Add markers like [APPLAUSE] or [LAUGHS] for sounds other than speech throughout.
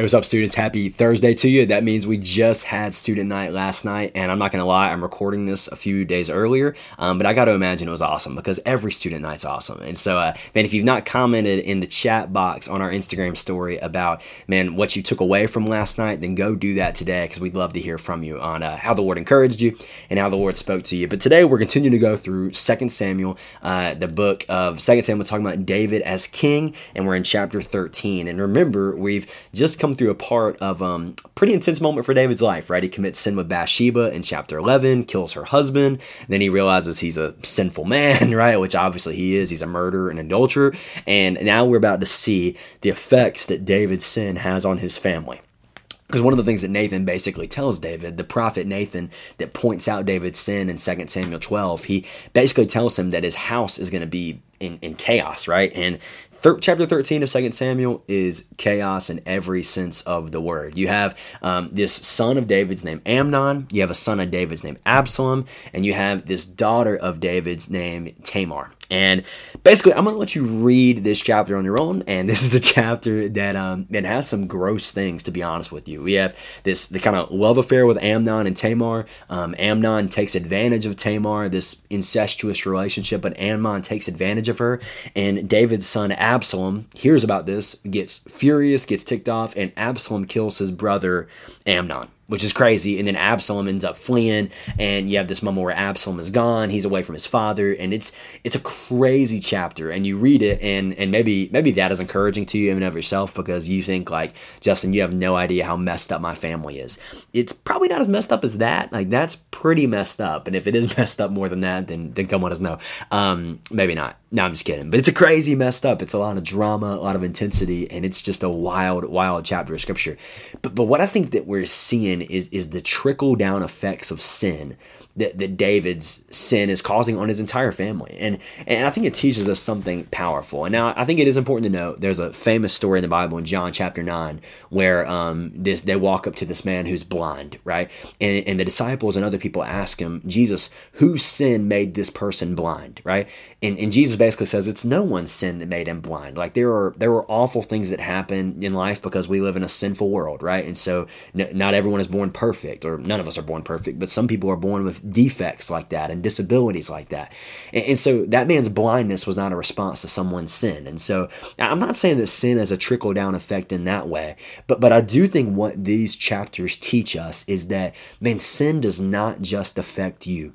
Hey, what's up, students? Happy Thursday to you. That means we just had student night last night, and I'm not going to lie, I'm recording this a few days earlier, um, but I got to imagine it was awesome because every student night's awesome. And so, uh, man, if you've not commented in the chat box on our Instagram story about, man, what you took away from last night, then go do that today because we'd love to hear from you on uh, how the Lord encouraged you and how the Lord spoke to you. But today we're continuing to go through 2 Samuel, uh, the book of 2 Samuel, talking about David as king, and we're in chapter 13. And remember, we've just come come through a part of um pretty intense moment for David's life, right? He commits sin with Bathsheba in chapter 11, kills her husband, then he realizes he's a sinful man, [LAUGHS] right? Which obviously he is. He's a murderer and adulterer. And now we're about to see the effects that David's sin has on his family. Because one of the things that Nathan basically tells David, the prophet Nathan, that points out David's sin in 2 Samuel 12, he basically tells him that his house is going to be in, in chaos, right? And thir- chapter 13 of 2 Samuel is chaos in every sense of the word. You have um, this son of David's named Amnon, you have a son of David's named Absalom, and you have this daughter of David's named Tamar. And basically, I'm going to let you read this chapter on your own. And [LAUGHS] this is a chapter that um, it has some gross things, to be honest with you. We have this the kind of love affair with Amnon and Tamar. Um, Amnon takes advantage of Tamar, this incestuous relationship, but Amnon takes advantage of her. And David's son hears about this, gets furious, gets ticked off, and Absalom kills his brother Amnon which is crazy. And then Absalom ends up fleeing, and you have this moment where Absalom is gone. He's away from his father, and it's it's a crazy chapter. And you read it, and and maybe maybe that is encouraging to you even of yourself because you think like Justin, you have no idea how messed up my family is. It's probably not as messed up as that. Like that's pretty messed up. And if it is [LAUGHS] messed up more than that, then then come let us know. Um, maybe not. No, I'm just kidding. But it's a crazy messed up. It's a lot of drama, a lot of intensity, and it's just a wild, wild chapter of scripture. But but what I think that we're seeing is is the trickle down effects of sin that, that David's sin is causing on his entire family. And and I think it teaches us something powerful. And now I think it is important to note there's a famous story in the Bible in John chapter 9 where um, this they walk up to this man who's blind, right? And, and the disciples and other people ask him, Jesus, whose sin made this person blind, right? And, and Jesus basically says it's no one's sin that made him blind. Like there are there are awful things that happen in life because we live in a sinful world, right? And so n- not everyone is born perfect, or none of us are born perfect, but some people are born with defects like that and disabilities like that. And, and, so that man's blindness was not a response to someone's sin. And so I'm not saying that sin has a trickle down effect in that way, but but I do think what these chapters teach us is that man, sin does not just affect you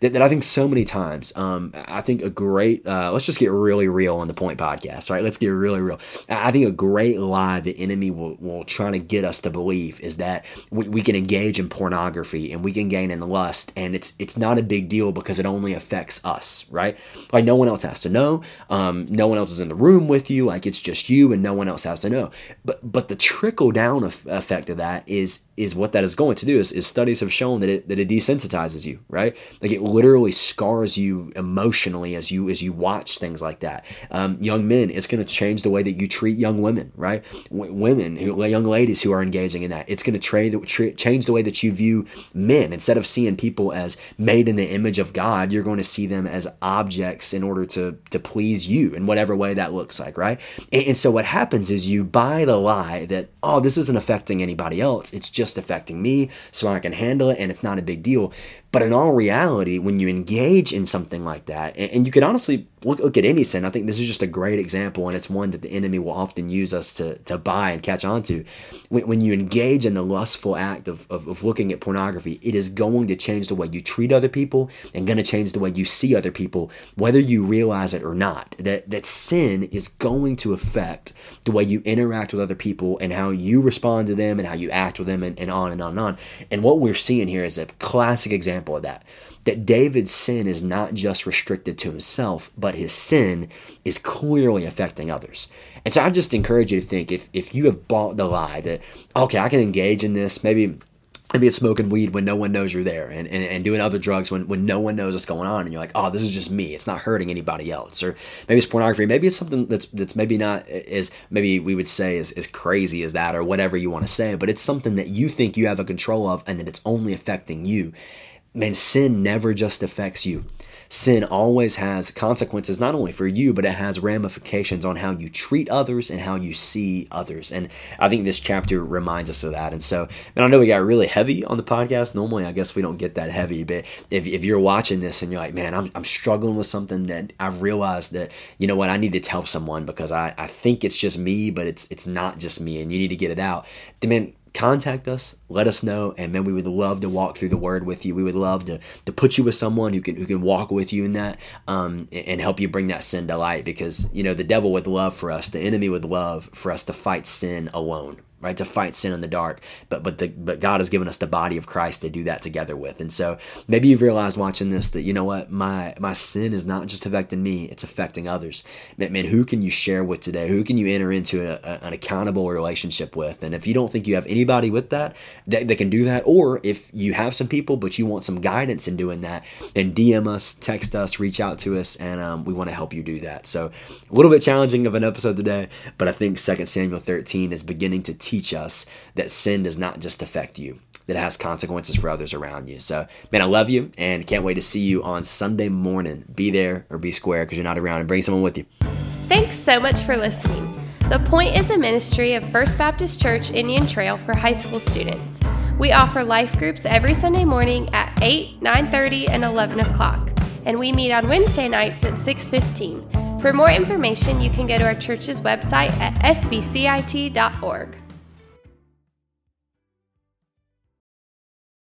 that, that I think so many times, um, I think a great, uh, let's just get really real on the Point podcast, right? Let's get really real. I think a great lie the enemy will, will try to get us to believe is that we, we can engage in pornography and we can gain in lust and it's it's not a big deal because it only affects us, right? Like no one else has to know. Um, no one else is in the room with you. Like it's just you and no one else has to know. But but the trickle down effect of that is is what that is going to do is, is studies have shown that it that it desensitizes you, right? Like it literally scars you emotionally as you as you watch things like that. Um, young men, it's going to change the way that you treat young women, right? W- women, who, young ladies who are engaging in that, it's going to tra- tra- change the way that you view men. Instead of seeing people as made in the image of God, you're going to see them as objects in order to to please you in whatever way that looks like, right? And, and so what happens is you buy the lie that oh, this isn't affecting anybody else; it's just affecting me, so I can handle it, and it's not a big deal. But in all reality, when you engage in something like that, and, and you could honestly look, look at any sin, I think this is just a great example, and it's one that the enemy will often use us to, to buy and catch on to. When, when you engage in the lustful act of, of, of looking at pornography, it is going to change the way you treat other people and going to change the way you see other people, whether you realize it or not. That, that sin is going to affect the way you interact with other people and how you respond to them and how you act with them and, and on and on and on. And what we're seeing here is a classic example example of that. That David's sin is not just restricted to himself, but his sin is clearly affecting others. And so I just encourage you to think if, if you have bought the lie that, okay, I can engage in this, maybe maybe it's smoking weed when no one knows you're there and, and, and doing other drugs when, when no one knows what's going on and you're like oh this is just me. It's not hurting anybody else. Or maybe it's pornography. Maybe it's something that's that's maybe not as maybe we would say is as crazy as that or whatever you want to say but it's something that you think you have a control of and that it's only affecting you man sin never just affects you. Sin always has consequences not only for you but it has ramifications on how you treat others and how you see others. And i think this chapter reminds us of that. And so and i know we got really heavy on the podcast. Normally i guess we don't get that heavy but if, if you're watching this and you're like man I'm, I'm struggling with something that i've realized that you know what i need to tell someone because i, I think it's just me but it's it's not just me and you need to get it out then man contact us, let us know, and man, we would love to walk through the word with you. We would love to, to put you with someone who can who can walk with you in that um, and help you bring that sin to light because you know the devil would love for us, the enemy would love for us to fight sin alone right? To fight sin in the dark. But but the but God has given us the body of Christ to do that together with. And so maybe you've realized watching this that you know what my my sin is not just affecting me; it's affecting others. Man, man who can you share with today? Who can you enter into a, a, an accountable relationship with? And if you don't think you have anybody with that, that that can do that, or if you have some people but you want some guidance in doing that, then DM us, text us, reach out to us, and um, we want to help you do that. So a little bit challenging of an episode today, but I think Second Samuel 13 is beginning to teach us that sin does not just affect you, that it has consequences for others around you. So, man, I love you and can't wait to see you on Sunday morning. Be there or be square because you're not around and bring someone with you. Thanks so much for listening. The Point is a ministry of First Baptist Church Indian Trail for high school students. We offer life groups every Sunday morning at 8, 9:30, and 11 o'clock, and we meet on Wednesday nights at 6:15. For more information, you can go to our church's website at fbcit.org.